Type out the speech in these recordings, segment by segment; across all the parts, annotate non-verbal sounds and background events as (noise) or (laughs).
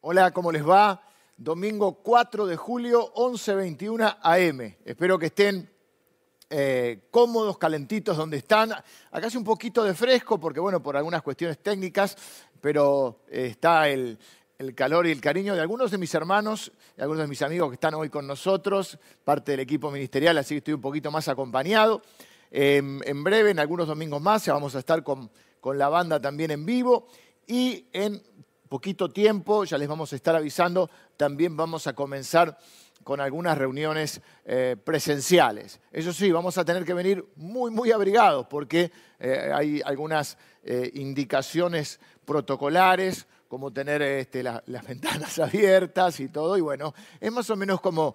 Hola, ¿cómo les va? Domingo 4 de julio, 11.21 AM. Espero que estén eh, cómodos, calentitos donde están. Acá hace un poquito de fresco porque, bueno, por algunas cuestiones técnicas, pero eh, está el, calor y el cariño de algunos de mis hermanos y algunos de mis amigos que están hoy con nosotros, parte del equipo ministerial, así que estoy un poquito más acompañado. Em, en breve, en algunos domingos más, ya vamos a estar con, con la banda también en vivo y en poquito tiempo, ya les vamos a estar avisando, también vamos a comenzar con algunas reuniones eh, presenciales. Eso sí, vamos a tener que venir muy, muy abrigados porque eh, hay algunas eh, indicaciones protocolares como tener este, las (laughs) ventanas abiertas y todo. Y bueno, es más o menos como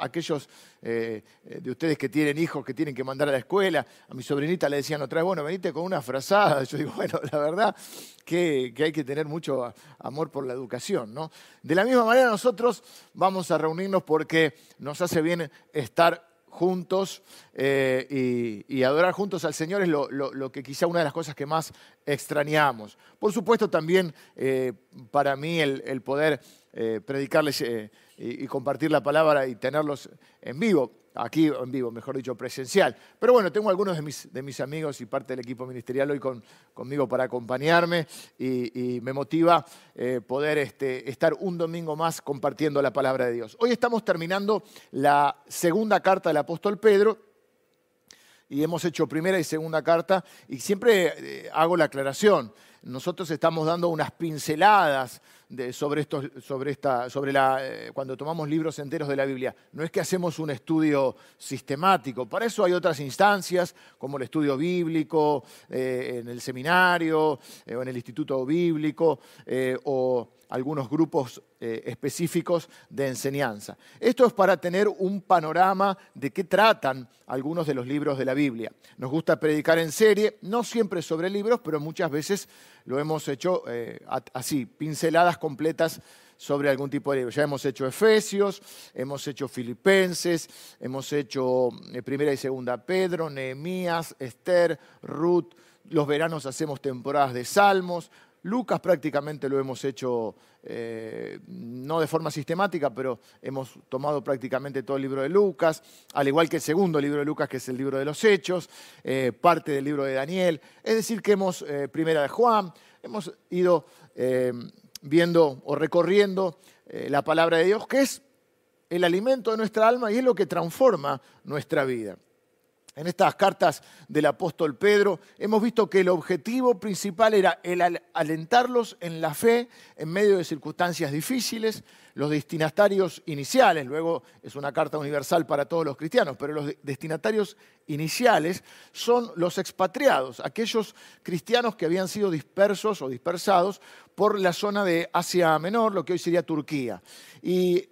aquellos eh, de ustedes que tienen hijos que tienen que mandar a la escuela. A mi sobrinita le decían otra vez, bueno, venite con una frazada. (laughs) Yo digo, bueno, la verdad que, que hay que tener mucho amor por la educación. ¿no? De la misma manera nosotros vamos a reunirnos porque nos hace bien estar juntos eh, y, adorar juntos al Señor es lo, que quizá una de las cosas que más extrañamos. Por supuesto también eh, para mí el, poder eh, predicarles y, compartir la palabra y tenerlos en vivo aquí en vivo, mejor dicho, presencial. Pero bueno, tengo algunos de mis, de mis amigos y parte del equipo ministerial hoy con, conmigo para acompañarme y, me motiva eh, poder este, estar un domingo más compartiendo la palabra de Dios. Hoy estamos terminando la segunda carta del apóstol Pedro y hemos hecho primera y segunda carta y siempre eh, hago la aclaración. Nosotros estamos dando unas pinceladas sobre, esto, sobre, esta, sobre la, eh, cuando tomamos libros enteros de la Biblia. No es que hacemos un estudio sistemático, para eso hay otras instancias, como el estudio bíblico, eh, en el seminario, o en el instituto bíblico, o algunos grupos eh, específicos de enseñanza. Esto es para tener un panorama de qué tratan algunos de los libros de la Biblia. Nos gusta predicar en serie, no siempre sobre libros, pero muchas veces lo hemos hecho eh, así, pinceladas completas sobre algún tipo de libro. Ya hemos hecho Efesios, hemos hecho Filipenses, hemos hecho eh, Primera y Segunda Pedro, Nehemías, Esther, Ruth. Los veranos hacemos temporadas de Salmos, Lucas prácticamente lo hemos hecho, eh, no de forma sistemática, pero hemos tomado prácticamente todo el libro de Lucas, al igual que el segundo libro de Lucas, que es el libro de los Hechos, eh, parte del libro de Daniel. Es decir, que hemos, eh, primera de Juan, hemos ido viendo o recorriendo la palabra de Dios, que es el alimento de nuestra alma y es lo que transforma nuestra vida. En estas cartas del apóstol Pedro hemos visto que el objetivo principal era el alentarlos en la fe en medio de circunstancias difíciles, los destinatarios iniciales, luego es una carta universal para todos los cristianos, pero los destinatarios iniciales son los expatriados, aquellos cristianos que habían sido dispersos o dispersados por la zona de Asia Menor, lo que hoy sería Turquía. Y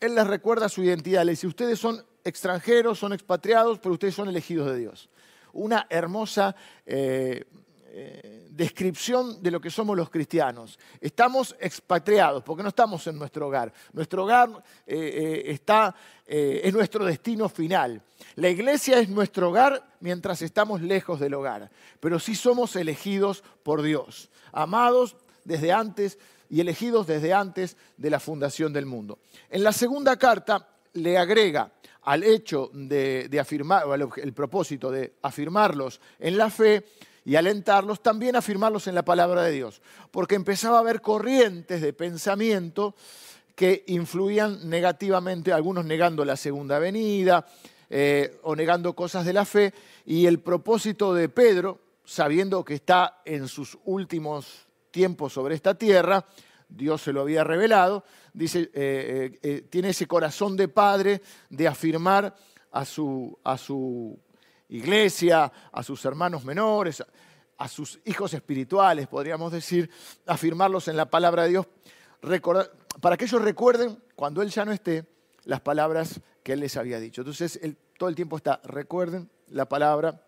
él les recuerda su identidad, les dice, ustedes son extranjeros, son expatriados, pero ustedes son elegidos de Dios. Una hermosa eh, eh, descripción de lo que somos los cristianos. Estamos expatriados porque no estamos en nuestro hogar. Nuestro hogar eh, está, es nuestro destino final. La iglesia es nuestro hogar mientras estamos lejos del hogar, pero sí somos elegidos por Dios, amados desde antes y elegidos desde antes de la fundación del mundo. En la segunda carta le agrega al hecho de, afirmar, el propósito de afirmarlos en la fe y alentarlos, también afirmarlos en la palabra de Dios. Porque empezaba a haber corrientes de pensamiento que influían negativamente, algunos negando la segunda venida eh, o negando cosas de la fe, y el propósito de Pedro, sabiendo que está en sus últimos tiempos sobre esta tierra, Dios se lo había revelado, dice, eh, eh, eh, tiene ese corazón de padre de afirmar a su, a su iglesia, a sus hermanos menores, a sus hijos espirituales, podríamos decir, afirmarlos en la palabra de Dios, para que ellos recuerden, cuando Él ya no esté, las palabras que Él les había dicho. Entonces, él, todo el tiempo está, recuerden la palabra,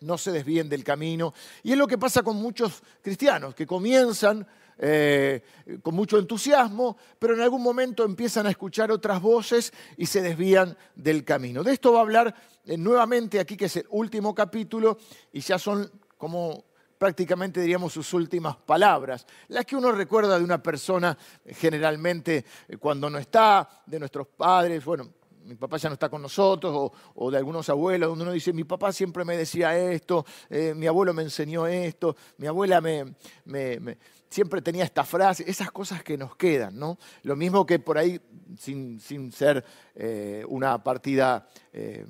no se desvíen del camino. Y es lo que pasa con muchos cristianos, que comienzan eh, con mucho entusiasmo, pero en algún momento empiezan a escuchar otras voces y se desvían del camino. De esto va a hablar eh, nuevamente aquí, que es el último capítulo, y ya son como prácticamente diríamos sus últimas palabras, las que uno recuerda de una persona generalmente eh, cuando no está, de nuestros padres, bueno, mi papá ya no está con nosotros, o, de algunos abuelos, donde uno dice, mi papá siempre me decía esto, eh, mi abuelo me enseñó esto, mi abuela me, siempre tenía esta frase, esas cosas que nos quedan, ¿no? Lo mismo que por ahí, sin, ser eh, una partida eh,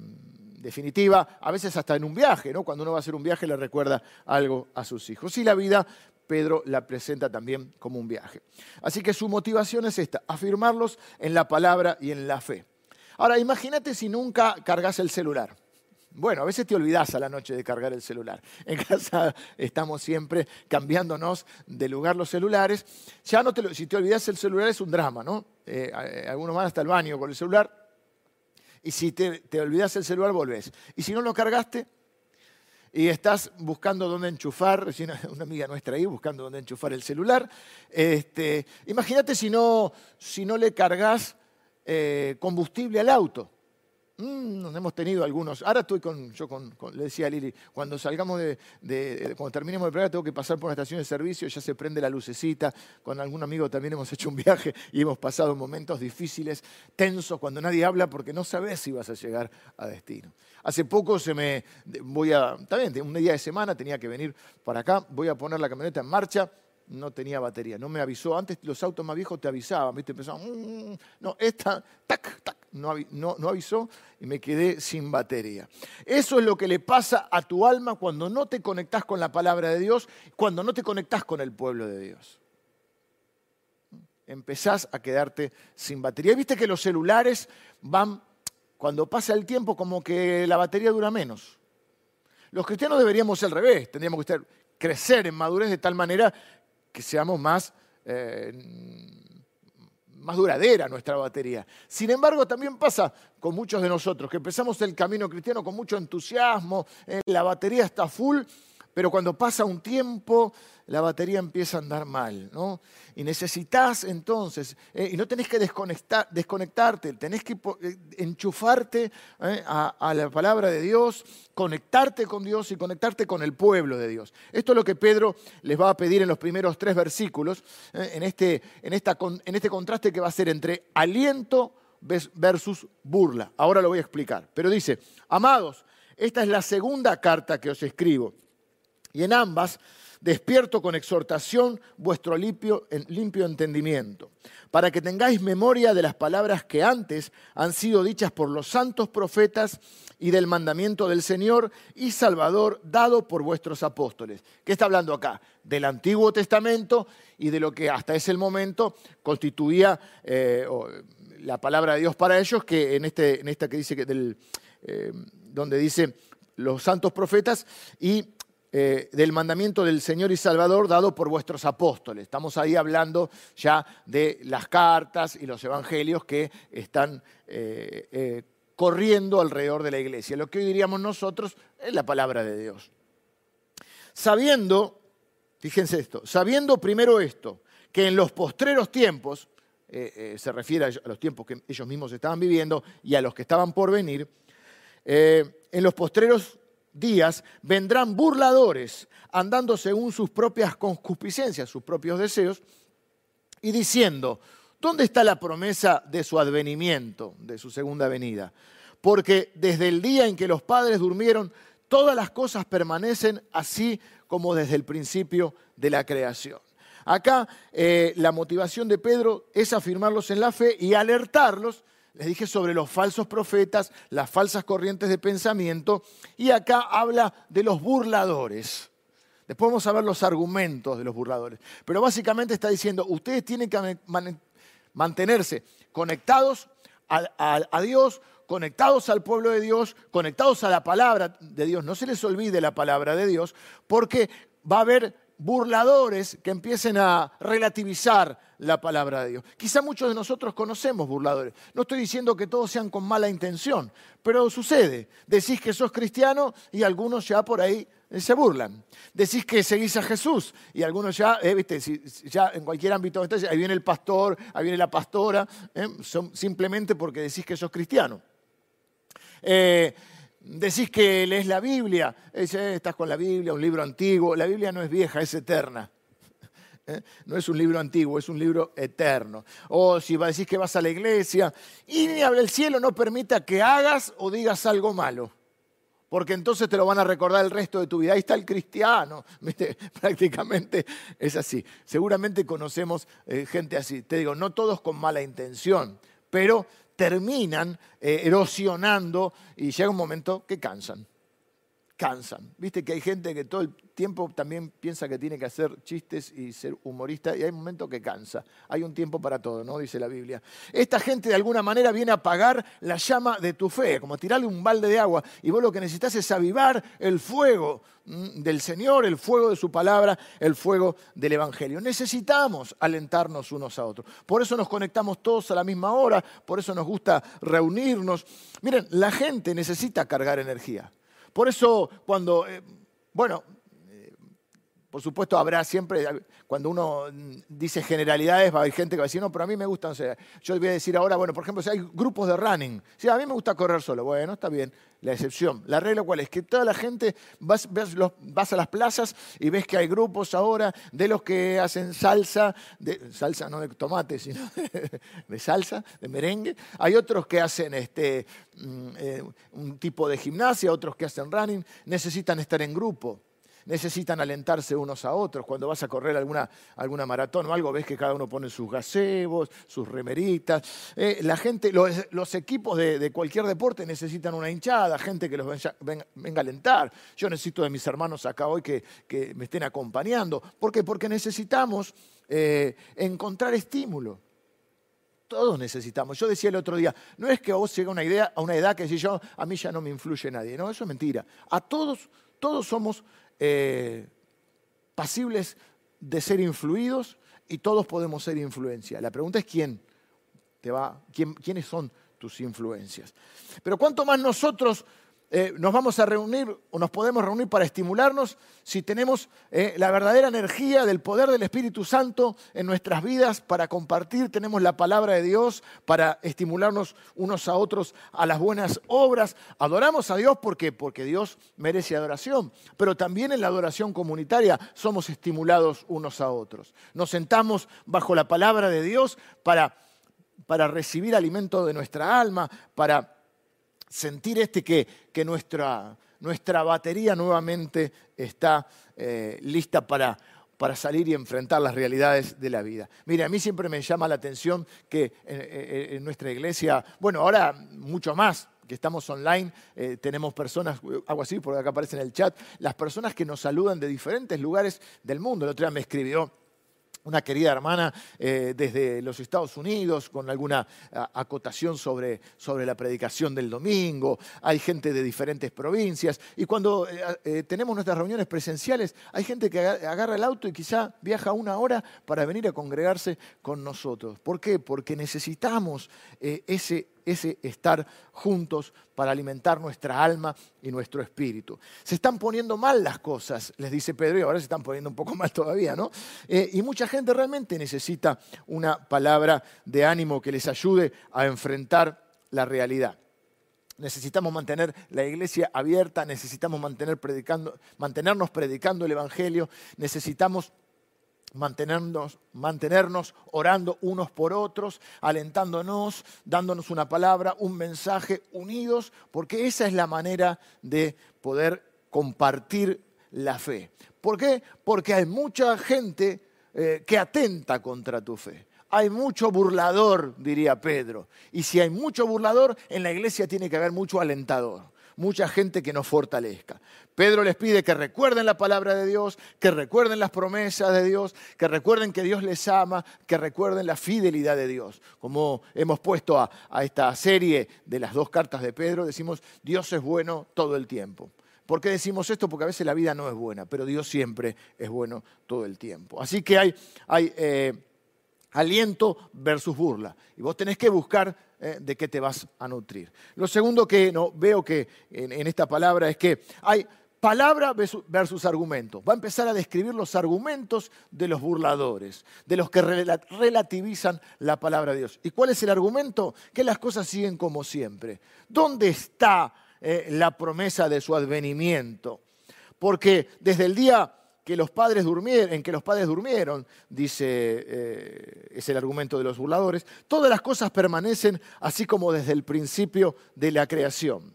definitiva, a veces hasta en un viaje, ¿no? Cuando uno va a hacer un viaje le recuerda algo a sus hijos. Y la vida Pedro la presenta también como un viaje. Así que su motivación es esta, afirmarlos en la palabra y en la fe. Ahora, imagínate si nunca cargas el celular. Bueno, a veces te olvidas a la noche de cargar el celular. En casa estamos siempre cambiándonos de lugar los celulares. Ya no te si te olvidas el celular es un drama, ¿no? Eh, algunos van hasta el baño con el celular. Y si te, olvidas el celular, volvés. Y si no lo cargaste y estás buscando dónde enchufar, recién (laughs) una amiga nuestra ahí buscando dónde enchufar el celular, este, imagínate si no, si no le cargas eh, combustible al auto. Mm, nos hemos tenido algunos. Ahora estoy con, yo con, le decía a Lili, cuando salgamos de, cuando terminemos el programa tengo que pasar por una estación de servicio, ya se prende la lucecita. Con algún amigo también hemos hecho un viaje (laughs) y hemos pasado momentos difíciles, tensos, cuando nadie habla porque no sabes si vas a llegar a destino. Hace poco se me, voy a, también un día de semana tenía que venir para acá, voy a poner la camioneta en marcha no tenía batería, no me avisó. Antes los autos más viejos te avisaban, ¿viste? Empezaban, mm, no, esta, tac, tac, no, no, avisó y me quedé sin batería. Eso es lo que le pasa a tu alma cuando no te conectás con la palabra de Dios, cuando no te conectás con el pueblo de Dios. Empezás a quedarte sin batería. ¿Viste que los celulares van, cuando pasa el tiempo, como que la batería dura menos? Los cristianos deberíamos ser al revés, tendríamos que crecer en madurez de tal manera que seamos más, eh, más duradera nuestra batería. Sin embargo, también pasa con muchos de nosotros, que empezamos el camino cristiano con mucho entusiasmo, eh, la batería está full, pero cuando pasa un tiempo, la batería empieza a andar mal, ¿no? Y necesitas entonces, eh, y no tenés que desconectarte, tenés que eh, enchufarte eh, a, la palabra de Dios, conectarte con Dios y conectarte con el pueblo de Dios. Esto es lo que Pedro les va a pedir en los primeros tres versículos, en, este, en, esta, en este contraste que va a ser entre aliento versus burla. Ahora lo voy a explicar. Pero dice, amados, esta es la segunda carta que os escribo. Y en ambas despierto con exhortación vuestro limpio, limpio, entendimiento, para que tengáis memoria de las palabras que antes han sido dichas por los santos profetas y del mandamiento del Señor y Salvador dado por vuestros apóstoles. ¿Qué está hablando acá? Del Antiguo Testamento y de lo que hasta ese momento constituía eh, la palabra de Dios para ellos, que en, este, esta que dice que del, eh, donde dice los santos profetas y eh, del mandamiento del Señor y Salvador dado por vuestros apóstoles. Estamos ahí hablando ya de las cartas y los evangelios que están eh, eh, corriendo alrededor de la iglesia. Lo que hoy diríamos nosotros es la palabra de Dios. Sabiendo, fíjense esto, sabiendo primero esto, que en los postreros tiempos, se refiere a los tiempos que ellos mismos estaban viviendo y a los que estaban por venir, en los postreros días vendrán burladores andando según sus propias concupiscencias, sus propios deseos, y diciendo, ¿dónde está la promesa de su advenimiento, de su segunda venida? Porque desde el día en que los padres durmieron, todas las cosas permanecen así como desde el principio de la creación. Acá eh, la motivación de Pedro es afirmarlos en la fe y alertarlos les dije sobre los falsos profetas, las falsas corrientes de pensamiento, y acá habla de los burladores. Después vamos a ver los argumentos de los burladores. Pero básicamente está diciendo, ustedes tienen que mantenerse conectados a, Dios, conectados al pueblo de Dios, conectados a la palabra de Dios. No se les olvide la palabra de Dios, porque va a haber burladores que empiecen a relativizar la palabra de Dios. Quizá muchos de nosotros conocemos burladores. No estoy diciendo que todos sean con mala intención, pero sucede. Decís que sos cristiano y algunos ya por ahí eh, se burlan. Decís que seguís a Jesús y algunos ya, eh, viste, ya en cualquier ámbito, ahí viene el pastor, ahí viene la pastora, eh, simplemente porque decís que sos cristiano. Decís que lees la Biblia, estás con la Biblia, un libro antiguo. La Biblia no es vieja, es eterna. (laughs) ¿Eh? No es un libro antiguo, es un libro eterno. O si decís que vas a la iglesia y ni el cielo no permita que hagas o digas algo malo porque entonces te lo van a recordar el resto de tu vida. Ahí está el cristiano, (laughs) prácticamente es así. Seguramente conocemos eh, gente así. Te digo, no todos con mala intención, pero terminan eh, erosionando y llega un momento que cansan. Cansan. Viste que hay gente que todo el tiempo también piensa que tiene que hacer chistes y ser humorista y hay un momento que cansa. Hay un tiempo para todo, ¿no? Dice la Biblia. Esta gente de alguna manera viene a apagar la llama de tu fe, como tirarle un balde de agua y vos lo que necesitas es avivar el fuego del Señor, el fuego de su palabra, el fuego del Evangelio. Necesitamos alentarnos unos a otros. Por eso nos conectamos todos a la misma hora, por eso nos gusta reunirnos. Miren, la gente necesita cargar energía. Por eso cuando, eh, bueno, por supuesto, habrá siempre, cuando uno dice generalidades, va a haber gente que va a decir, no, pero a mí me gusta, yo voy a decir ahora, bueno, por ejemplo, si hay grupos de running, si a mí me gusta correr solo, bueno, está bien, la excepción. La regla cuál es, que toda la gente, vas, vas a las plazas y ves que hay grupos ahora de los que hacen salsa, de, salsa no de tomate, sino (laughs) de, salsa, de merengue. Hay otros que hacen este, mm, eh, un tipo de gimnasia, otros que hacen running, necesitan estar en grupo necesitan alentarse unos a otros. Cuando vas a correr alguna, alguna maratón o algo, ves que cada uno pone sus gazebos, sus remeritas. Eh, la gente, los, equipos de, cualquier deporte necesitan una hinchada, gente que los venga, a alentar. Yo necesito de mis hermanos acá hoy que, me estén acompañando. ¿Por qué? Porque necesitamos eh, encontrar estímulo. Todos necesitamos. Yo decía el otro día, no es que vos llegue una idea, a una edad que si yo, a mí ya no me influye nadie. No, eso es mentira. A todos, todos somos eh, pasibles de ser influidos y todos podemos ser influencia. La pregunta es quién te va, quién, quiénes son tus influencias. Pero cuánto más nosotros eh, nos vamos a reunir o nos podemos reunir para estimularnos si tenemos eh, la verdadera energía del poder del Espíritu Santo en nuestras vidas para compartir, tenemos la palabra de Dios para estimularnos unos a otros a las buenas obras. Adoramos a Dios porque, porque Dios merece adoración, pero también en la adoración comunitaria somos estimulados unos a otros. Nos sentamos bajo la palabra de Dios para, para recibir alimento de nuestra alma, para sentir este que, que nuestra, nuestra, batería nuevamente está eh, lista para, para salir y enfrentar las realidades de la vida. Mire, a mí siempre me llama la atención que en, nuestra iglesia, bueno, ahora mucho más, que estamos online, eh, tenemos personas, algo así, porque acá aparece en el chat, las personas que nos saludan de diferentes lugares del mundo. El otro día me escribió una querida hermana eh, desde los Estados Unidos con alguna acotación sobre, sobre, la predicación del domingo, hay gente de diferentes provincias y cuando eh, eh, tenemos nuestras reuniones presenciales hay gente que agarra el auto y quizá viaja una hora para venir a congregarse con nosotros. ¿Por qué? Porque necesitamos ese ese estar juntos para alimentar nuestra alma y nuestro espíritu. Se están poniendo mal las cosas, les dice Pedro, y ahora se están poniendo un poco mal todavía, ¿no? Eh, y mucha gente realmente necesita una palabra de ánimo que les ayude a enfrentar la realidad. Necesitamos mantener la iglesia abierta, necesitamos mantener predicando, mantenernos predicando el Evangelio, necesitamos mantenernos, mantenernos orando unos por otros, alentándonos, dándonos una palabra, un mensaje, unidos, porque esa es la manera de poder compartir la fe. ¿Por qué? Porque hay mucha gente eh, que atenta contra tu fe. Hay mucho burlador, diría Pedro. Y si hay mucho burlador, en la iglesia tiene que haber mucho alentador mucha gente que nos fortalezca. Pedro les pide que recuerden la palabra de Dios, que recuerden las promesas de Dios, que recuerden que Dios les ama, que recuerden la fidelidad de Dios. Como hemos puesto a, esta serie de las dos cartas de Pedro, decimos, Dios es bueno todo el tiempo. ¿Por qué decimos esto? Porque a veces la vida no es buena, pero Dios siempre es bueno todo el tiempo. Así que hay, hay eh, aliento versus burla. Y vos tenés que buscar eh, de qué te vas a nutrir. Lo segundo que no, veo que en, esta palabra es que hay palabra versus argumento. Va a empezar a describir los argumentos de los burladores, de los que relativizan la palabra de Dios. ¿Y cuál es el argumento? Que las cosas siguen como siempre. ¿Dónde está eh, la promesa de su advenimiento. Porque desde el día que los padres durmieron, que los padres durmieron, dice, eh, es el argumento de los burladores, todas las cosas permanecen así como desde el principio de la creación.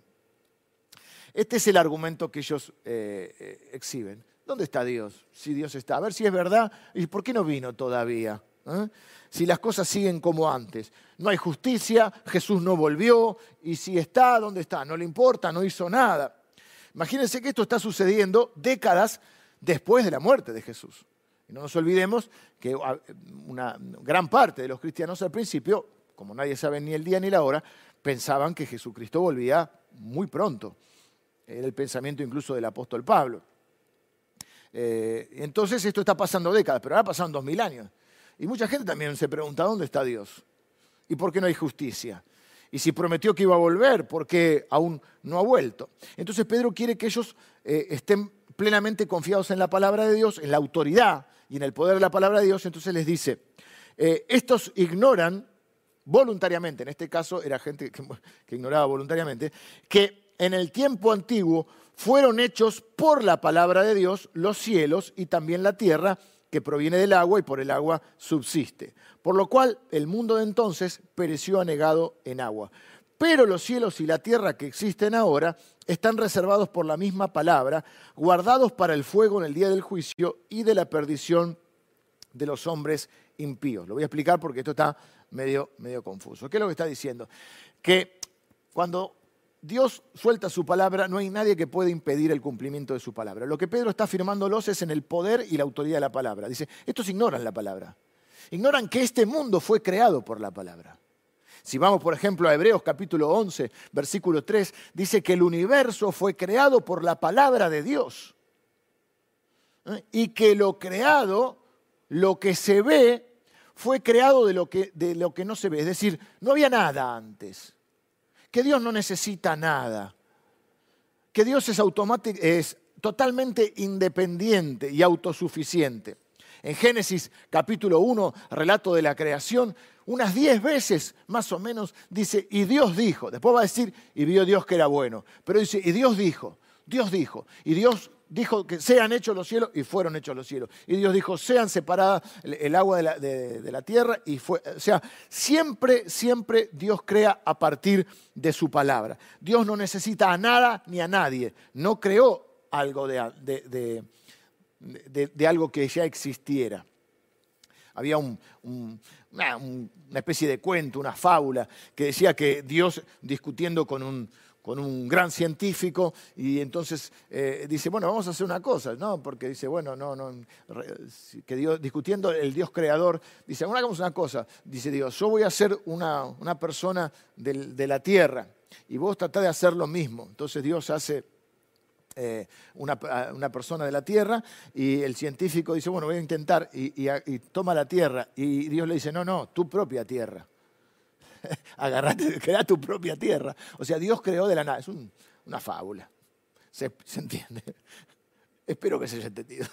Este es el argumento que ellos eh, exhiben. ¿Dónde está Dios? Si Dios está. A ver si es verdad. ¿Y por qué no vino todavía? Si las cosas siguen como antes. No hay justicia, Jesús no volvió, y si está, ¿dónde está? No le importa, no hizo nada. Imagínense que esto está sucediendo décadas después de la muerte de Jesús. Y no nos olvidemos que ah, una gran parte de los cristianos al principio, como nadie sabe ni el día ni la hora, pensaban que Jesucristo volvía muy pronto. Era el pensamiento incluso del apóstol Pablo. Eh, entonces esto está pasando décadas, pero ahora pasan dos mil años. Y mucha gente también se pregunta, ¿dónde está Dios? ¿Y por qué no hay justicia? Y si prometió que iba a volver, ¿por qué aún no ha vuelto? Entonces Pedro quiere que ellos eh, estén plenamente confiados en la palabra de Dios, en la autoridad y en el poder de la palabra de Dios. Entonces les dice, eh, estos ignoran voluntariamente, en este caso era gente que, (laughs) que ignoraba voluntariamente, que en el tiempo antiguo fueron hechos por la palabra de Dios los cielos y también la tierra, que proviene del agua y por el agua subsiste. Por lo cual el mundo de entonces pereció anegado en agua. Pero los cielos y la tierra que existen ahora están reservados por la misma palabra, guardados para el fuego en el día del juicio y de la perdición de los hombres impíos. Lo voy a explicar porque esto está medio, medio confuso. ¿Qué es lo que está diciendo? Que cuando Dios suelta su palabra, no hay nadie que pueda impedir el cumplimiento de su palabra. Lo que Pedro está afirmándolos es en el poder y la autoridad de la palabra. Dice, estos ignoran la palabra. Ignoran que este mundo fue creado por la palabra. Si vamos, por ejemplo, a Hebreos capítulo 11, versículo 3, dice que el universo fue creado por la palabra de Dios. ¿Eh? Y que lo creado, lo que se ve, fue creado de lo que, de lo que no se ve. Es decir, no había nada antes que Dios no necesita nada, que Dios es, es totalmente independiente y autosuficiente. En Génesis capítulo 1, relato de la creación, unas diez veces más o menos dice, y Dios dijo, después va a decir, y vio Dios que era bueno, pero dice, y Dios dijo, Dios dijo, y Dios dijo que sean hechos los cielos y fueron hechos los cielos. Y Dios dijo, sean separadas el, agua de la, tierra y fue. O sea, siempre, siempre Dios crea a partir de su palabra. Dios no necesita a nada ni a nadie. No creó algo de, de, algo que ya existiera. Había una, una especie de cuento, una fábula, que decía que Dios discutiendo con un, con un gran científico y entonces eh, dice, bueno, vamos a hacer una cosa, ¿no? Porque dice, bueno, no, no, que Dios, discutiendo el Dios creador, dice, bueno, hagamos una cosa, dice Dios, yo voy a ser una, persona de, la tierra y vos tratás de hacer lo mismo. Entonces Dios hace eh, una, persona de la tierra y el científico dice, bueno, voy a intentar y, y toma la tierra y Dios le dice, no, no, tu propia tierra. (laughs) agarrate, (laughs) crea tu propia tierra. O sea, Dios creó de la nada. Es una fábula. ¿Se, entiende? (laughs) Espero que se haya entendido.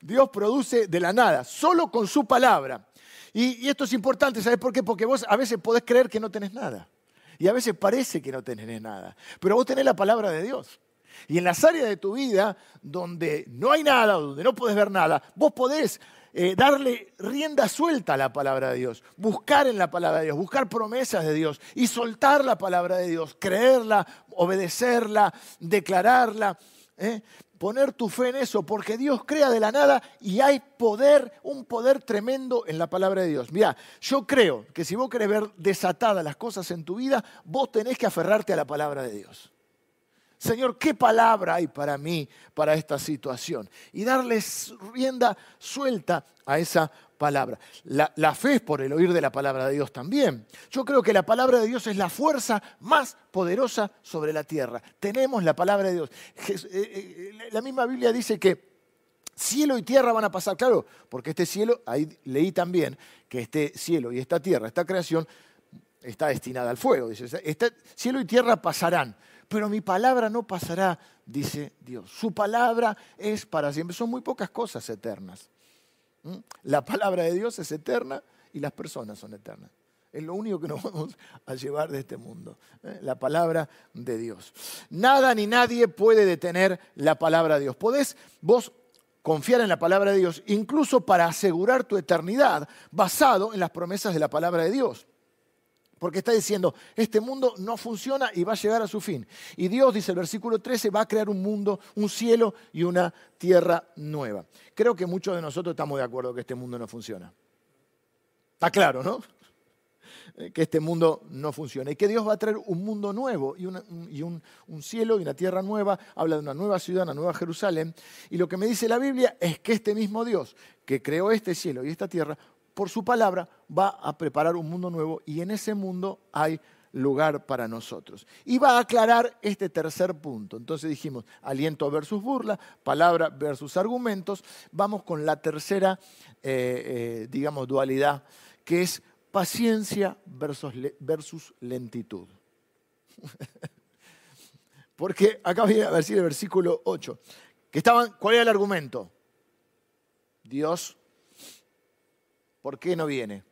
Dios produce de la nada, solo con su palabra. Y, esto es importante, ¿sabes por qué? Porque vos a veces podés creer que no tenés nada. Y a veces parece que no tenés nada. Pero vos tenés la palabra de Dios. Y en las áreas de tu vida donde no hay nada, donde no podés ver nada, vos podés eh, darle rienda suelta a la palabra de Dios, buscar en la palabra de Dios, buscar promesas de Dios y soltar la palabra de Dios, creerla, obedecerla, declararla. ¿eh? Poner tu fe en eso, porque Dios crea de la nada y hay poder, un poder tremendo en la palabra de Dios. Mira, yo creo que si vos querés ver desatadas las cosas en tu vida, vos tenés que aferrarte a la palabra de Dios. Señor, ¿qué palabra hay para mí, para esta situación? Y darles rienda suelta a esa palabra. La, fe es por el oír de la palabra de Dios también. Yo creo que la palabra de Dios es la fuerza más poderosa sobre la tierra. Tenemos la palabra de Dios. Eh, eh, la misma Biblia dice que cielo y tierra van a pasar, claro, porque este cielo, ahí leí también que este cielo y esta tierra, esta creación, está destinada al fuego. Dice, cielo y tierra pasarán pero mi palabra no pasará, dice Dios. Su palabra es para siempre. Son muy pocas cosas eternas. ¿Mm? La palabra de Dios es eterna y las personas son eternas. Es lo único que nos (laughs) vamos a llevar de este mundo. ¿eh? La palabra de Dios. Nada ni nadie puede detener la palabra de Dios. Podés vos confiar en la palabra de Dios, incluso para asegurar tu eternidad, basado en las promesas de la palabra de Dios. Porque está diciendo, este mundo no funciona y va a llegar a su fin. Y Dios, dice el versículo 13, va a crear un mundo, un cielo y una tierra nueva. Creo que muchos de nosotros estamos de acuerdo que este mundo no funciona. Está claro, ¿no? (laughs) Que este mundo no funciona y que Dios va a traer un mundo nuevo y, un, un cielo y una tierra nueva. Habla de una nueva ciudad, una nueva Jerusalén. Y lo que me dice la Biblia es que este mismo Dios que creó este cielo y esta tierra por su palabra, va a preparar un mundo nuevo y en ese mundo hay lugar para nosotros. Y va a aclarar este tercer punto. Entonces dijimos, aliento versus burla, palabra versus argumentos. Vamos con la tercera, eh, eh, digamos, dualidad, que es paciencia versus, versus lentitud. (laughs) Porque acá voy a decir el versículo 8, que estaban, ¿cuál era el argumento? Dios ¿por qué no viene?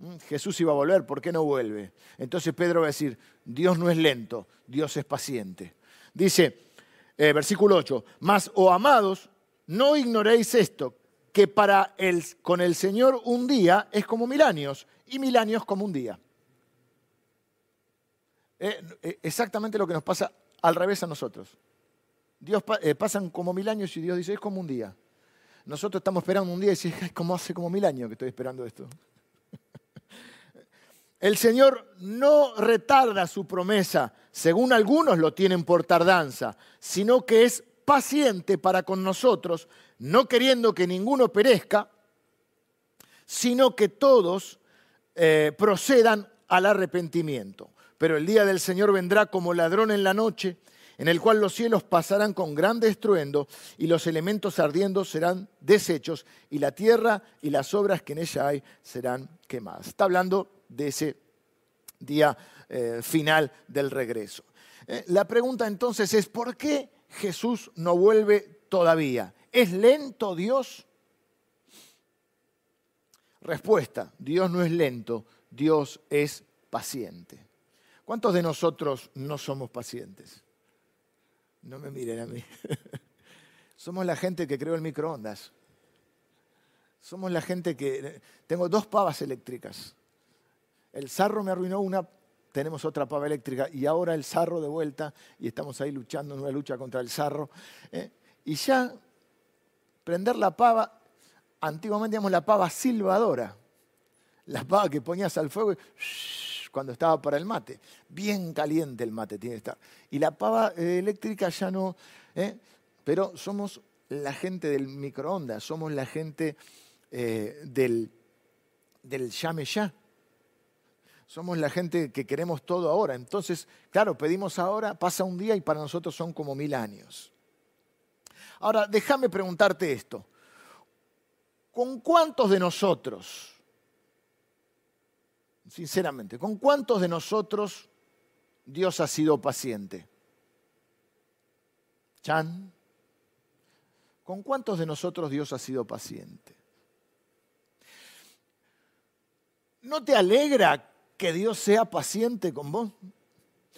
Mm, Jesús iba a volver, ¿por qué no vuelve? Entonces Pedro va a decir, Dios no es lento, Dios es paciente. Dice, eh, versículo 8, mas, oh amados, no ignoréis esto, que para el, con el Señor un día es como mil años y mil años como un día. Eh, eh, exactamente lo que nos pasa al revés a nosotros. Dios pasan como mil años y Dios dice, es como un día. Nosotros estamos esperando un día y decimos, como hace como mil años que estoy esperando esto. (laughs) El Señor no retarda su promesa, según algunos lo tienen por tardanza, sino que es paciente para con nosotros, no queriendo que ninguno perezca, sino que todos eh, procedan al arrepentimiento. Pero el día del Señor vendrá como ladrón en la noche en el cual los cielos pasarán con gran estruendo y los elementos ardiendo serán deshechos y la tierra y las obras que en ella hay serán quemadas. Está hablando de ese día eh, final del regreso. Eh, la pregunta entonces es, ¿por qué Jesús no vuelve todavía? ¿Es lento Dios? Respuesta, Dios no es lento, Dios es paciente. ¿Cuántos de nosotros no somos pacientes? No me miren a mí. (laughs) Somos la gente que creó el microondas. Somos la gente que... Tengo dos pavas eléctricas. El sarro me arruinó una, tenemos otra pava eléctrica y ahora el sarro de vuelta y estamos ahí luchando en una lucha contra el sarro. ¿eh? Y ya prender la pava, antiguamente llamamos la pava silbadora, la pava que ponías al fuego y cuando estaba para el mate. Bien caliente el mate tiene que estar. Y la pava eh, eléctrica ya no, ¿eh? pero somos la gente del microondas, somos la gente eh, del, del llame ya. Somos la gente que queremos todo ahora. Entonces, claro, pedimos ahora, pasa un día y para nosotros son como mil años. Ahora, déjame preguntarte esto. ¿Con cuántos de nosotros sinceramente, ¿con cuántos de nosotros Dios ha sido paciente? Chan, ¿con cuántos de nosotros Dios ha sido paciente? ¿No te alegra que Dios sea paciente con vos?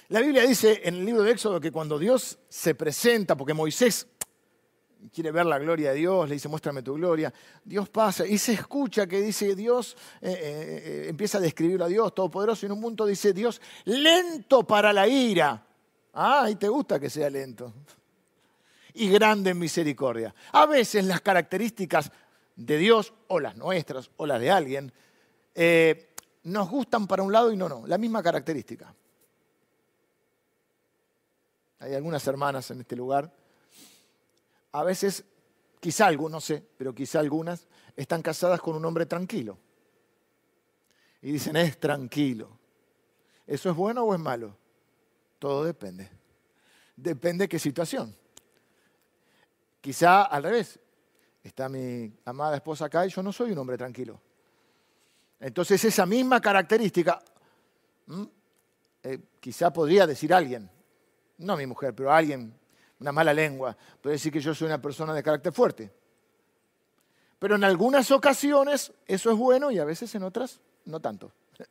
La Biblia dice en el libro de Éxodo que cuando Dios se presenta, porque Moisés quiere ver la gloria de Dios, le dice, muéstrame tu gloria. Dios pasa y se escucha que dice Dios, eh, eh, eh, empieza a describir a Dios todopoderoso y en un punto dice Dios, lento para la ira. Ah, y te gusta que sea lento. Y grande en misericordia. A veces las características de Dios, o las nuestras, o las de alguien, nos gustan para un lado y no, no, la misma característica. Hay algunas hermanas en este lugar a veces, quizá algunos, no sé, pero quizá algunas, están casadas con un hombre tranquilo. Y dicen, es tranquilo. ¿Eso es bueno o es malo? Todo depende. Depende de qué situación. Quizá al revés. Está mi amada esposa acá y yo no soy un hombre tranquilo. Entonces esa misma característica, eh, quizá podría decir alguien, no mi mujer, pero alguien una mala lengua, puede decir que yo soy una persona de carácter fuerte. Pero en algunas ocasiones eso es bueno y a veces en otras no tanto. (laughs)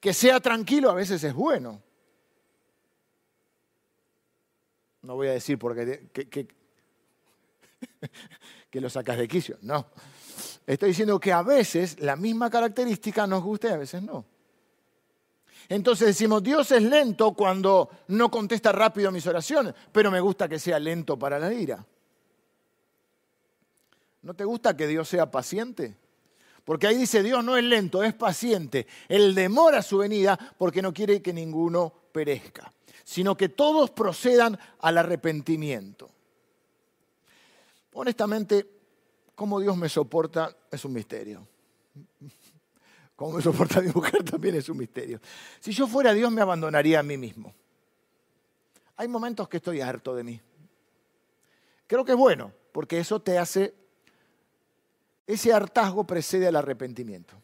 Que sea tranquilo a veces es bueno. No voy a decir porque que, que, (laughs) que lo sacas de quicio, no. Estoy diciendo que a veces la misma característica nos gusta y a veces no. Entonces decimos, Dios es lento cuando no contesta rápido mis oraciones, pero me gusta que sea lento para la ira. ¿No te gusta que Dios sea paciente? Porque ahí dice, Dios no es lento, es paciente. Él demora su venida porque no quiere que ninguno perezca, sino que todos procedan al arrepentimiento. Honestamente, cómo Dios me soporta es un misterio. Cómo me soporta mi mujer (laughs) también es un misterio. Si yo fuera Dios me abandonaría a mí mismo. Hay momentos que estoy harto de mí. Creo que es bueno, porque eso te hace, ese hartazgo precede al arrepentimiento.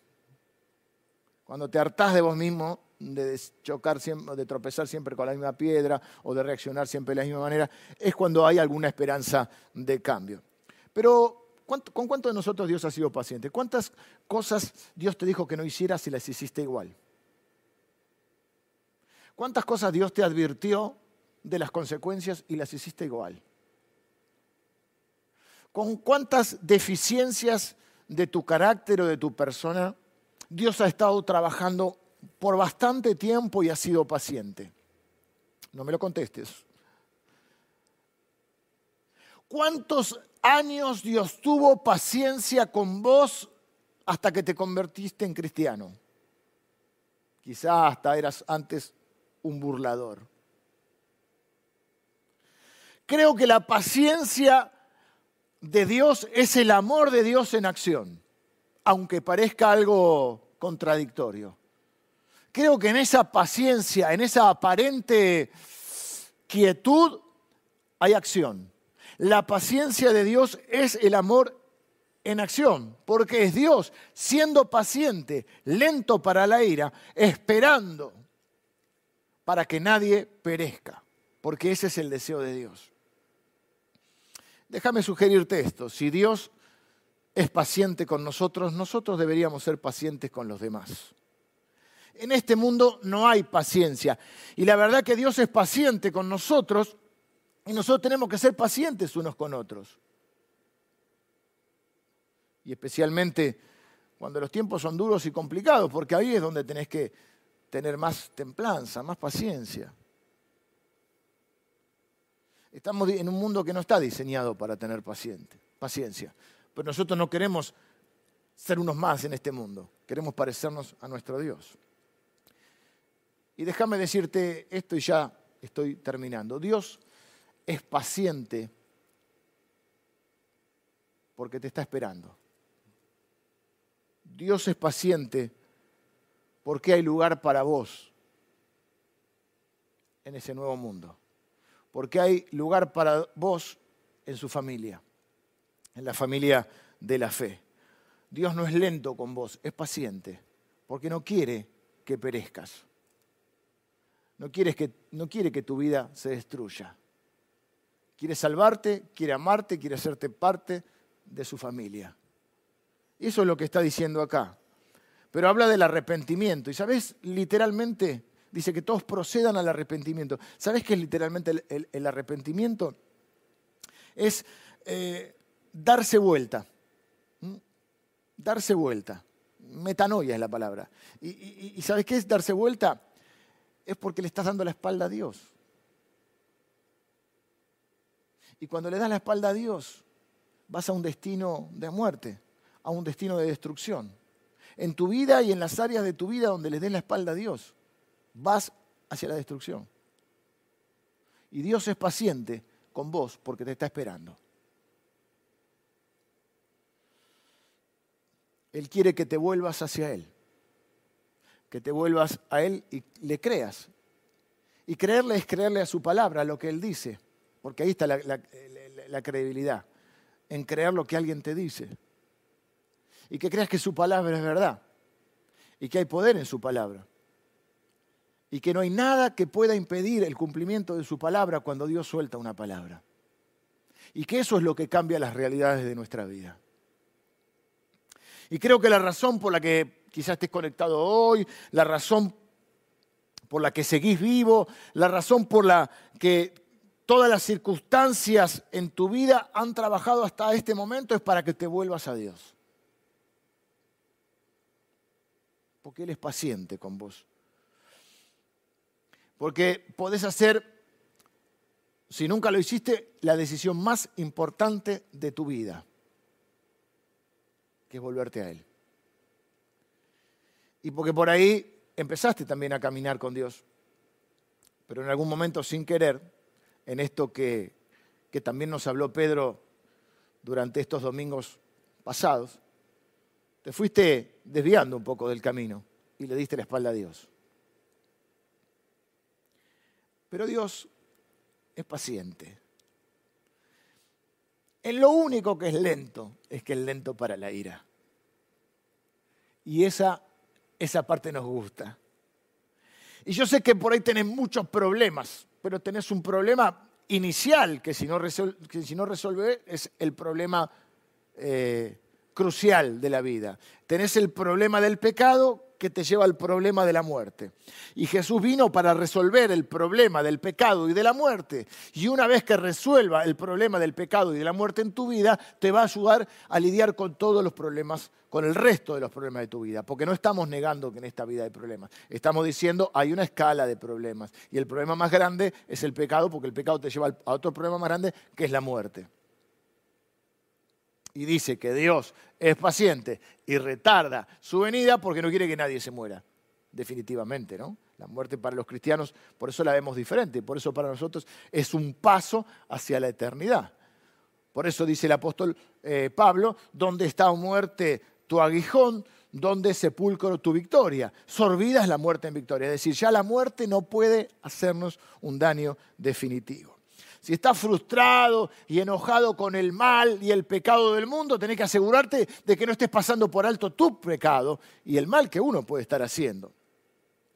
Cuando te hartás de vos mismo, de chocar de tropezar siempre con la misma piedra o de reaccionar siempre de la misma manera, es cuando hay alguna esperanza de cambio. Pero ¿Con cuánto de nosotros Dios ha sido paciente? ¿Cuántas cosas Dios te dijo que no hicieras y las hiciste igual? ¿Cuántas cosas Dios te advirtió de las consecuencias y las hiciste igual? ¿Con cuántas deficiencias de tu carácter o de tu persona Dios ha estado trabajando por bastante tiempo y ha sido paciente? No me lo contestes. ¿Cuántos años Dios tuvo paciencia con vos hasta que te convertiste en cristiano. Quizá hasta eras antes un burlador. Creo que la paciencia de Dios es el amor de Dios en acción, aunque parezca algo contradictorio. Creo que en esa paciencia, en esa aparente quietud, hay acción. La paciencia de Dios es el amor en acción, porque es Dios siendo paciente, lento para la ira, esperando para que nadie perezca, porque ese es el deseo de Dios. Déjame sugerirte esto, si Dios es paciente con nosotros, nosotros deberíamos ser pacientes con los demás. En este mundo no hay paciencia y la verdad que Dios es paciente con nosotros y nosotros tenemos que ser pacientes unos con otros. Y especialmente cuando los tiempos son duros y complicados, porque ahí es donde tenés que tener más templanza, más paciencia. Estamos en un mundo que no está diseñado para tener paciencia, pero nosotros no queremos ser unos más en este mundo, queremos parecernos a nuestro Dios. Y déjame decirte esto y ya estoy terminando. Dios es paciente porque te está esperando. Dios es paciente porque hay lugar para vos en ese nuevo mundo. Porque hay lugar para vos en su familia, en la familia de la fe. Dios no es lento con vos, es paciente, porque no quiere que perezcas. No, quiere que tu vida se destruya. Quiere salvarte, quiere amarte, quiere hacerte parte de su familia. Eso es lo que está diciendo acá. Pero habla del arrepentimiento. Y sabes, literalmente, dice que todos procedan al arrepentimiento. ¿Sabes qué es literalmente el, arrepentimiento? Es eh, darse vuelta. ¿Mm? Darse vuelta. Metanoia es la palabra. Y, y ¿sabes qué es darse vuelta? Es porque le estás dando la espalda a Dios. Y cuando le das la espalda a Dios, vas a un destino de muerte, a un destino de destrucción. En tu vida y en las áreas de tu vida donde le des la espalda a Dios, vas hacia la destrucción. Y Dios es paciente con vos porque te está esperando. Él quiere que te vuelvas hacia Él, que te vuelvas a Él y le creas. Y creerle es creerle a su palabra, a lo que Él dice. Porque ahí está la, credibilidad, en creer lo que alguien te dice. Y que creas que su palabra es verdad. Y que hay poder en su palabra. Y que no hay nada que pueda impedir el cumplimiento de su palabra cuando Dios suelta una palabra. Y que eso es lo que cambia las realidades de nuestra vida. Y creo que la razón por la que quizás estés conectado hoy, la razón por la que seguís vivo, la razón por la que todas las circunstancias en tu vida han trabajado hasta este momento es para que te vuelvas a Dios. Porque Él es paciente con vos. Porque podés hacer, si nunca lo hiciste, la decisión más importante de tu vida, que es volverte a Él. Y porque por ahí empezaste también a caminar con Dios, pero en algún momento sin querer, en esto que, que también nos habló Pedro durante estos domingos pasados, te fuiste desviando un poco del camino y le diste la espalda a Dios. Pero Dios es paciente. En lo único que es lento es que es lento para la ira. Y esa, esa parte nos gusta. Y yo sé que por ahí tenés muchos problemas, pero tenés un problema inicial que si no, resuelve, es el problema eh, crucial de la vida. Tenés el problema del pecado que te lleva al problema de la muerte. Y Jesús vino para resolver el problema del pecado y de la muerte. Y una vez que resuelva el problema del pecado y de la muerte en tu vida, te va a ayudar a lidiar con todos los problemas, con el resto de los problemas de tu vida. Porque no estamos negando que en esta vida hay problemas. Estamos diciendo hay una escala de problemas. Y el problema más grande es el pecado, porque el pecado te lleva a otro problema más grande, que es la muerte y dice que Dios es paciente y retarda su venida porque no quiere que nadie se muera. Definitivamente, ¿no? La muerte para los cristianos, por eso la vemos diferente, por eso para nosotros es un paso hacia la eternidad. Por eso dice el apóstol eh, Pablo, ¿dónde está muerte tu aguijón? ¿Dónde sepulcro tu victoria? Sorbida es la muerte en victoria, es decir, ya la muerte no puede hacernos un daño definitivo. Si estás frustrado y enojado con el mal y el pecado del mundo, tenés que asegurarte de que no estés pasando por alto tu pecado y el mal que uno puede estar haciendo.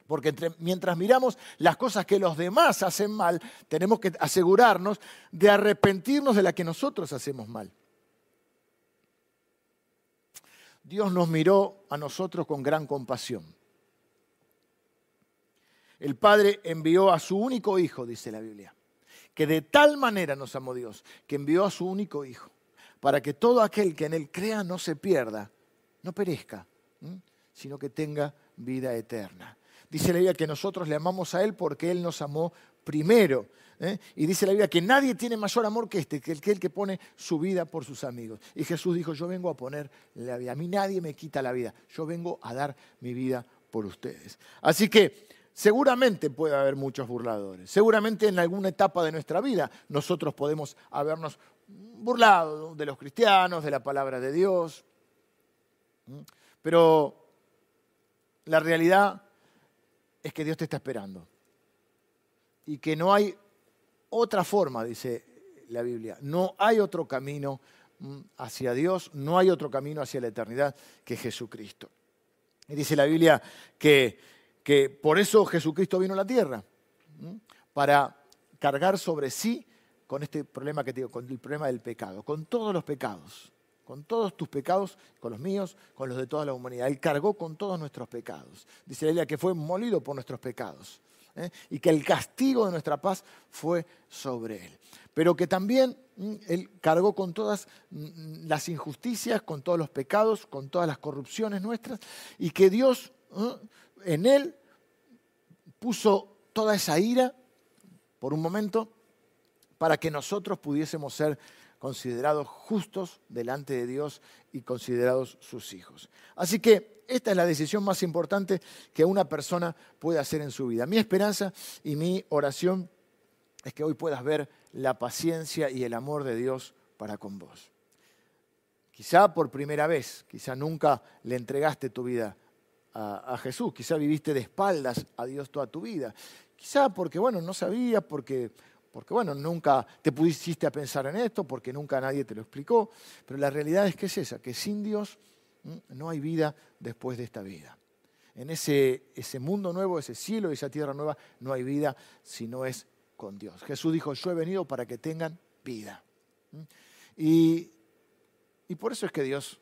Porque mientras miramos las cosas que los demás hacen mal, tenemos que asegurarnos de arrepentirnos de las que nosotros hacemos mal. Dios nos miró a nosotros con gran compasión. El Padre envió a su único Hijo, dice la Biblia, que de tal manera nos amó Dios, que envió a su único Hijo, para que todo aquel que en Él crea no se pierda, no perezca, sino que tenga vida eterna. Dice la Biblia que nosotros le amamos a Él porque Él nos amó primero. ¿eh? Y dice la Biblia que nadie tiene mayor amor que este, que el, que el que pone su vida por sus amigos. Y Jesús dijo, yo vengo a poner la vida. A mí nadie me quita la vida. Yo vengo a dar mi vida por ustedes. Así que Seguramente puede haber muchos burladores. Seguramente en alguna etapa de nuestra vida nosotros podemos habernos burlado de los cristianos, de la palabra de Dios. Pero la realidad es que Dios te está esperando. Y que no hay otra forma, dice la Biblia. No hay otro camino hacia Dios, no hay otro camino hacia la eternidad que Jesucristo. Y dice la Biblia que que por eso Jesucristo vino a la tierra, para cargar sobre sí con este problema que te digo, con el problema del pecado, con todos los pecados, con todos tus pecados, con los míos, con los de toda la humanidad. Él cargó con todos nuestros pecados. Dice la que fue molido por nuestros pecados ¿eh? y que el castigo de nuestra paz fue sobre él. Pero que también él cargó con todas las injusticias, con todos los pecados, con todas las corrupciones nuestras y que Dios. En él puso toda esa ira por un momento para que nosotros pudiésemos ser considerados justos delante de Dios y considerados sus hijos. Así que esta es la decisión más importante que una persona puede hacer en su vida. Mi esperanza y mi oración es que hoy puedas ver la paciencia y el amor de Dios para con vos. Quizá por primera vez, quizá nunca le entregaste tu vida a, Jesús, quizá viviste de espaldas a Dios toda tu vida, quizá porque, bueno, no sabías, porque, porque, bueno, nunca te pudiste a pensar en esto, porque nunca nadie te lo explicó, pero la realidad es que es esa, que sin Dios no hay vida después de esta vida. En ese, ese mundo nuevo, ese cielo y esa tierra nueva, no hay vida si no es con Dios. Jesús dijo, yo he venido para que tengan vida. Y, y por eso es que Dios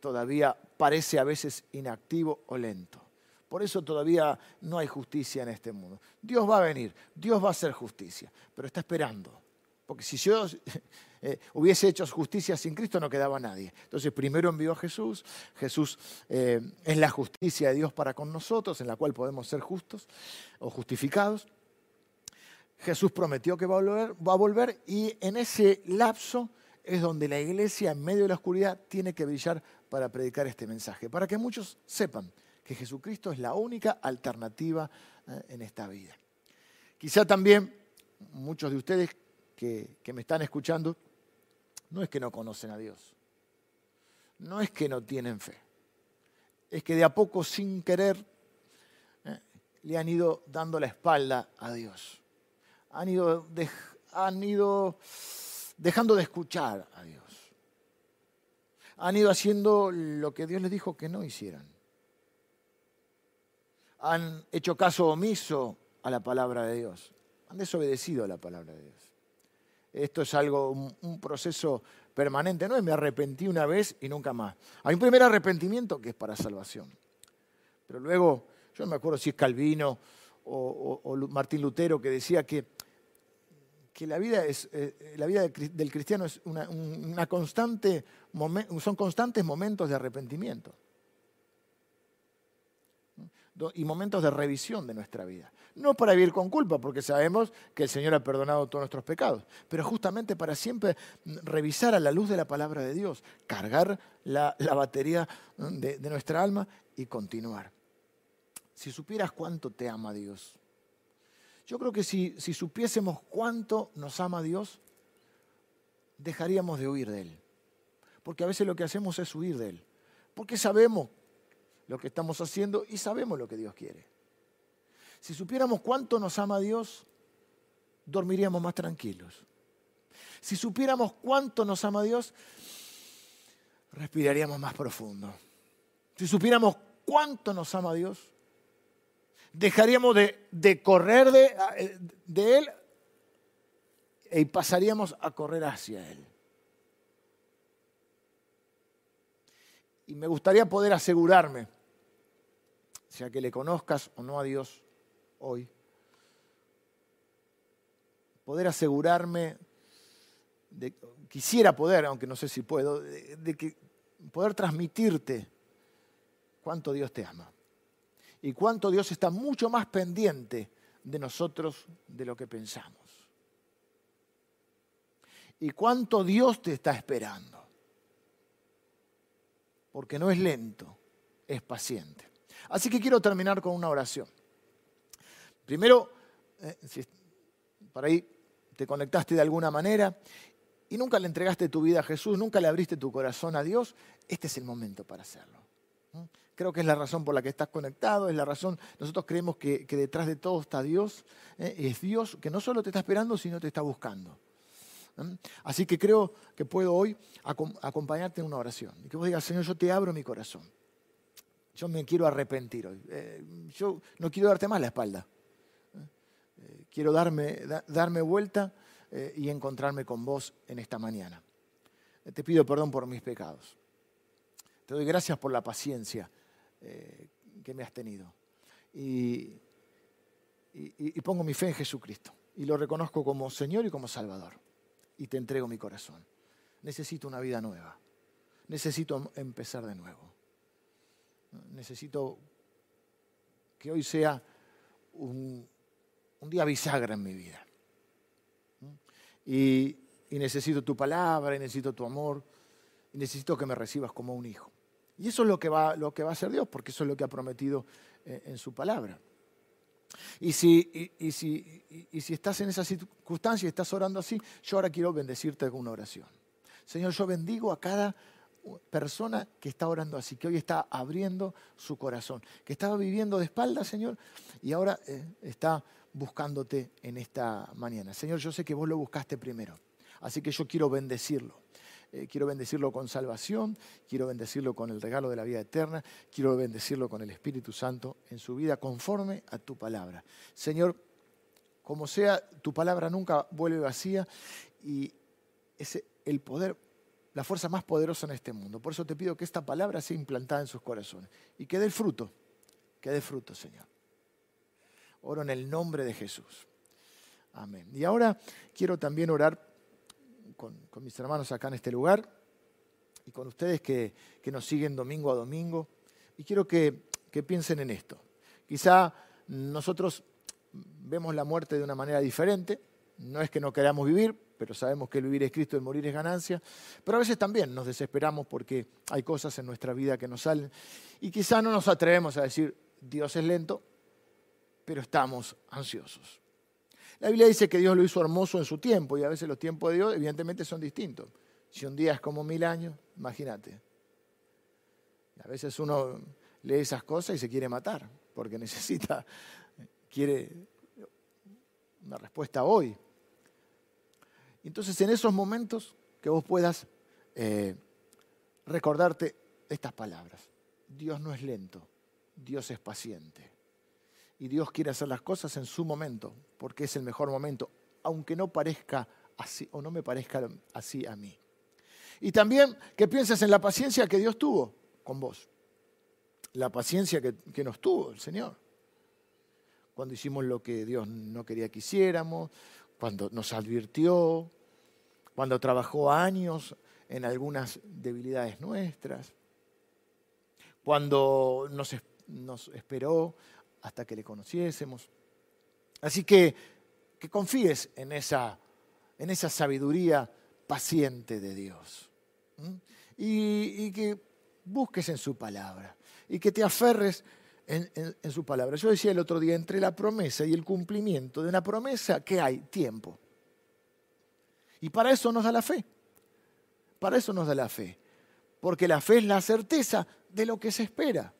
todavía parece a veces inactivo o lento. Por eso todavía no hay justicia en este mundo. Dios va a venir, Dios va a hacer justicia, pero está esperando. Porque si yo (laughs) eh, hubiese hecho justicia sin Cristo no quedaba nadie. Entonces primero envió a Jesús, Jesús eh, es la justicia de Dios para con nosotros, en la cual podemos ser justos o justificados. Jesús prometió que va a volver, va a volver y en ese lapso es donde la iglesia en medio de la oscuridad tiene que brillar para predicar este mensaje, para que muchos sepan que Jesucristo es la única alternativa eh, en esta vida. Quizá también muchos de ustedes que, me están escuchando, no es que no conocen a Dios, no es que no tienen fe, es que de a poco sin querer eh, le han ido dando la espalda a Dios, han ido, han ido dejando de escuchar a Dios, han ido haciendo lo que Dios les dijo que no hicieran han hecho caso omiso a la palabra de Dios, han desobedecido a la palabra de Dios. Esto es algo, un, proceso permanente, no me arrepentí una vez y nunca más. Hay un primer arrepentimiento que es para salvación. Pero luego, yo no me acuerdo si es Calvino o, Martín Lutero que decía que, que la vida, es, eh, la vida del cristiano es una constante, son constantes momentos de arrepentimiento y momentos de revisión de nuestra vida. No para vivir con culpa, porque sabemos que el Señor ha perdonado todos nuestros pecados, pero justamente para siempre revisar a la luz de la palabra de Dios, cargar la, batería de, nuestra alma y continuar. Si supieras cuánto te ama Dios, yo creo que si, si supiésemos cuánto nos ama Dios, dejaríamos de huir de Él. Porque a veces lo que hacemos es huir de Él. Porque sabemos lo que estamos haciendo y sabemos lo que Dios quiere. Si supiéramos cuánto nos ama Dios, dormiríamos más tranquilos. Si supiéramos cuánto nos ama Dios, respiraríamos más profundo. Si supiéramos cuánto nos ama Dios, dejaríamos de, correr de, de Él y pasaríamos a correr hacia Él. Y me gustaría poder asegurarme sea que le conozcas o no a Dios hoy, poder asegurarme, de, quisiera poder, aunque no sé si puedo, de, que poder transmitirte cuánto Dios te ama y cuánto Dios está mucho más pendiente de nosotros de lo que pensamos. Y cuánto Dios te está esperando. Porque no es lento, es paciente. Así que quiero terminar con una oración. Primero, eh, si para ahí te conectaste de alguna manera y nunca le entregaste tu vida a Jesús, nunca le abriste tu corazón a Dios, este es el momento para hacerlo. Creo que es la razón por la que estás conectado, es la razón, nosotros creemos que, detrás de todo está Dios, ¿eh? es Dios que no solo te está esperando, sino te está buscando. Así que creo que puedo hoy acompañarte en una oración. Y que vos digas, Señor, yo te abro mi corazón yo me quiero arrepentir hoy. Eh, yo no quiero darte más la espalda. Eh, quiero darme, darme vuelta eh, y encontrarme con vos en esta mañana. te pido perdón por mis pecados. Te doy gracias por la paciencia que me has tenido. Y pongo mi fe en Jesucristo. Y lo reconozco como Señor y como Salvador. Y te entrego mi corazón. Necesito una vida nueva. Necesito empezar de nuevo necesito que hoy sea un, día bisagra en mi vida. Y, necesito tu palabra, y necesito tu amor, y necesito que me recibas como un hijo. Y eso es lo que va, lo que va a hacer Dios, porque eso es lo que ha prometido eh, en su palabra. Y si, y, si, y si estás en esa circunstancia y estás orando así, yo ahora quiero bendecirte con una oración. Señor, yo bendigo a cada persona que está orando así, que hoy está abriendo su corazón, que estaba viviendo de espaldas, Señor, y ahora eh, está buscándote en esta mañana. Señor, yo sé que vos lo buscaste primero, así que yo quiero bendecirlo. Eh, quiero bendecirlo con salvación, quiero bendecirlo con el regalo de la vida eterna, quiero bendecirlo con el Espíritu Santo en su vida conforme a tu palabra. Señor, como sea, tu palabra nunca vuelve vacía y ese, el poder la fuerza más poderosa en este mundo. Por eso te pido que esta palabra sea implantada en sus corazones y que dé fruto que dé fruto, Señor. Oro en el nombre de Jesús. Amén. Y ahora quiero también orar con, mis hermanos acá en este lugar y con ustedes que, nos siguen domingo a domingo. Y quiero que, que piensen en esto. Quizá nosotros vemos la muerte de una manera diferente. No es que no queramos vivir, pero sabemos que el vivir es Cristo, el morir es ganancia. Pero a veces también nos desesperamos porque hay cosas en nuestra vida que nos salen. Y quizá no nos atrevemos a decir, Dios es lento, pero estamos ansiosos. La Biblia dice que Dios lo hizo hermoso en su tiempo y a veces los tiempos de Dios evidentemente son distintos. Si un día es como mil años, imagínate. A veces uno lee esas cosas y se quiere matar porque (laughs) necesita, quiere una respuesta hoy. Entonces en esos momentos que vos puedas eh, recordarte estas palabras. Dios no es lento, Dios es paciente y Dios quiere hacer las cosas en su momento, porque es el mejor momento, aunque no parezca así o no me parezca así a mí. Y también que pienses en la paciencia que Dios tuvo con vos, la paciencia que, que nos tuvo el Señor, cuando hicimos lo que Dios no quería que hiciéramos, cuando nos advirtió, cuando trabajó años en algunas debilidades nuestras, cuando nos, nos esperó hasta que le conociésemos. Así que que confíes en esa, en esa sabiduría paciente de Dios. Y, que busques en su palabra y que te aferres en, en, su palabra. Yo decía el otro día, entre la promesa y el cumplimiento de una promesa, ¿qué hay? Tiempo. Y para eso nos da la fe. Para eso nos da la fe. Porque la fe es la certeza de lo que se espera.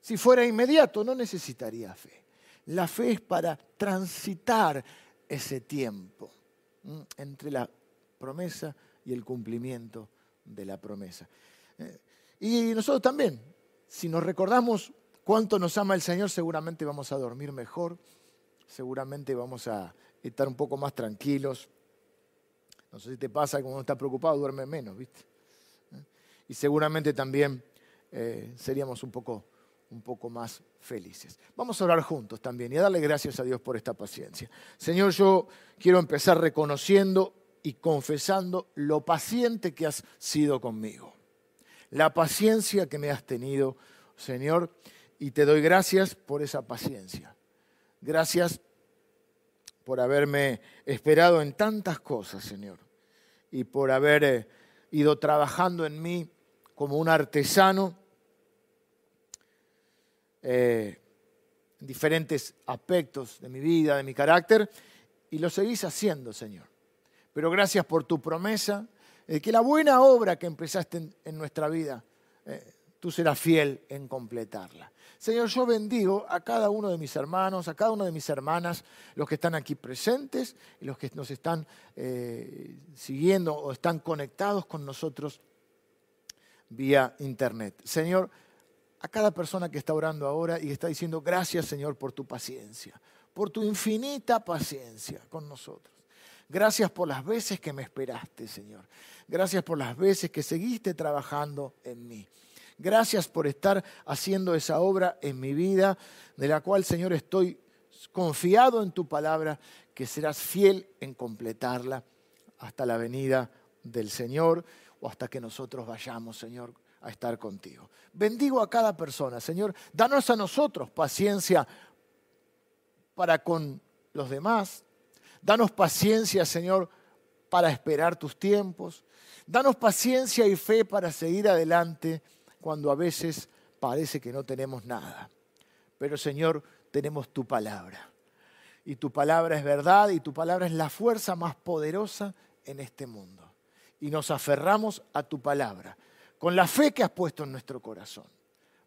Si fuera inmediato, no necesitaría fe. La fe es para transitar ese tiempo entre la promesa y el cumplimiento de la promesa. Eh, y nosotros también, si nos recordamos cuánto nos ama el Señor, seguramente vamos a dormir mejor, seguramente vamos a estar un poco más tranquilos. No sé si te pasa que uno está preocupado duerme menos, ¿viste? Eh, y seguramente también eh, seríamos un poco un poco más felices. Vamos a orar juntos también y a darle gracias a Dios por esta paciencia. Señor, yo quiero empezar reconociendo y confesando lo paciente que has sido conmigo. La paciencia que me has tenido, Señor, y te doy gracias por esa paciencia. Gracias por haberme esperado en tantas cosas, Señor, y por haber eh, ido trabajando en mí como un artesano eh, en diferentes aspectos de mi vida, de mi carácter, y lo seguís haciendo, Señor. Pero gracias por tu promesa de que la buena obra que empezaste en, nuestra vida, eh, tú serás fiel en completarla. Señor, yo bendigo a cada uno de mis hermanos, a cada una de mis hermanas, los que están aquí presentes y los que nos están eh, siguiendo o están conectados con nosotros vía internet. Señor, a cada persona que está orando ahora y está diciendo, gracias Señor por tu paciencia, por tu infinita paciencia con nosotros. Gracias por las veces que me esperaste, Señor. Gracias por las veces que seguiste trabajando en mí. Gracias por estar haciendo esa obra en mi vida, de la cual, Señor, estoy confiado en tu palabra, que serás fiel en completarla hasta la venida del Señor o hasta que nosotros vayamos, Señor, a estar contigo. Bendigo a cada persona, Señor. Danos a nosotros paciencia para con los demás. Danos paciencia, Señor, para esperar tus tiempos. Danos paciencia y fe para seguir adelante cuando a veces parece que no tenemos nada. Pero, Señor, tenemos tu palabra. Y tu palabra es verdad y tu palabra es la fuerza más poderosa en este mundo. Y nos aferramos a tu palabra con la fe que has puesto en nuestro corazón,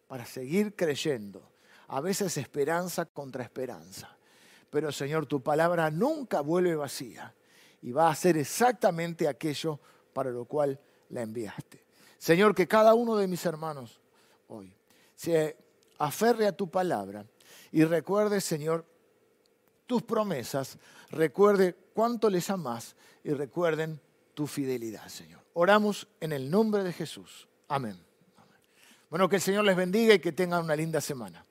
para seguir creyendo. A veces esperanza contra esperanza. Pero Señor, tu palabra nunca vuelve vacía y va a hacer exactamente aquello para lo cual la enviaste. Señor, que cada uno de mis hermanos hoy se aferre a tu palabra y recuerde, Señor, tus promesas, recuerde cuánto les amas y recuerden tu fidelidad, Señor. Oramos en el nombre de Jesús. Amén. Bueno, que el Señor les bendiga y que tengan una linda semana.